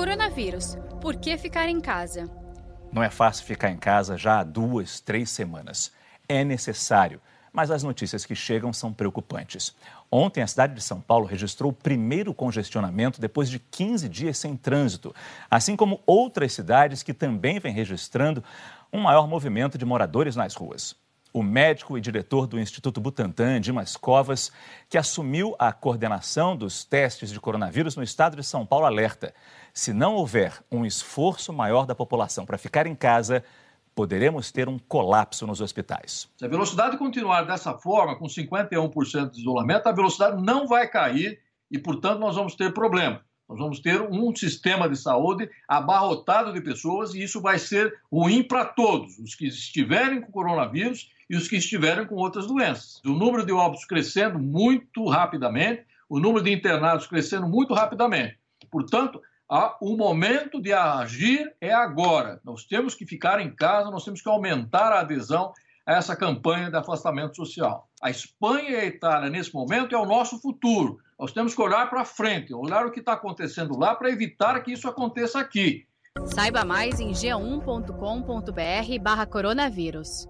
Coronavírus. Por que ficar em casa? Não é fácil ficar em casa já há duas, três semanas. É necessário, mas as notícias que chegam são preocupantes. Ontem, a cidade de São Paulo registrou o primeiro congestionamento depois de 15 dias sem trânsito, assim como outras cidades que também vêm registrando um maior movimento de moradores nas ruas. O médico e diretor do Instituto Butantan, Dimas Covas, que assumiu a coordenação dos testes de coronavírus no estado de São Paulo, alerta: se não houver um esforço maior da população para ficar em casa, poderemos ter um colapso nos hospitais. Se a velocidade continuar dessa forma, com 51% de isolamento, a velocidade não vai cair e, portanto, nós vamos ter problema. Nós vamos ter um sistema de saúde abarrotado de pessoas e isso vai ser ruim para todos, os que estiverem com coronavírus e os que estiverem com outras doenças. O número de óbitos crescendo muito rapidamente, o número de internados crescendo muito rapidamente. Portanto, o momento de agir é agora. Nós temos que ficar em casa, nós temos que aumentar a adesão a essa campanha de afastamento social. A Espanha e a Itália, nesse momento, é o nosso futuro. Nós temos que olhar para frente, olhar o que está acontecendo lá para evitar que isso aconteça aqui. Saiba mais em g1.com.br barra coronavírus.